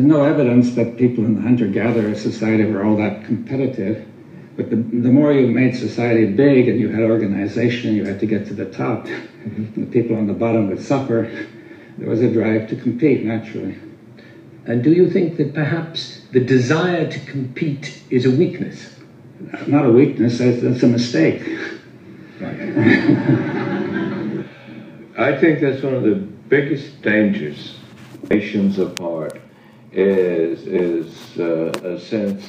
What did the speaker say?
no evidence that people in the hunter-gatherer society were all that competitive. But the, the more you made society big and you had organization, you had to get to the top. Mm-hmm. The people on the bottom would suffer. There was a drive to compete, naturally. And do you think that perhaps the desire to compete is a weakness? Not a weakness, that's a mistake. Right. I think that's one of the biggest dangers nations apart is is uh, a sense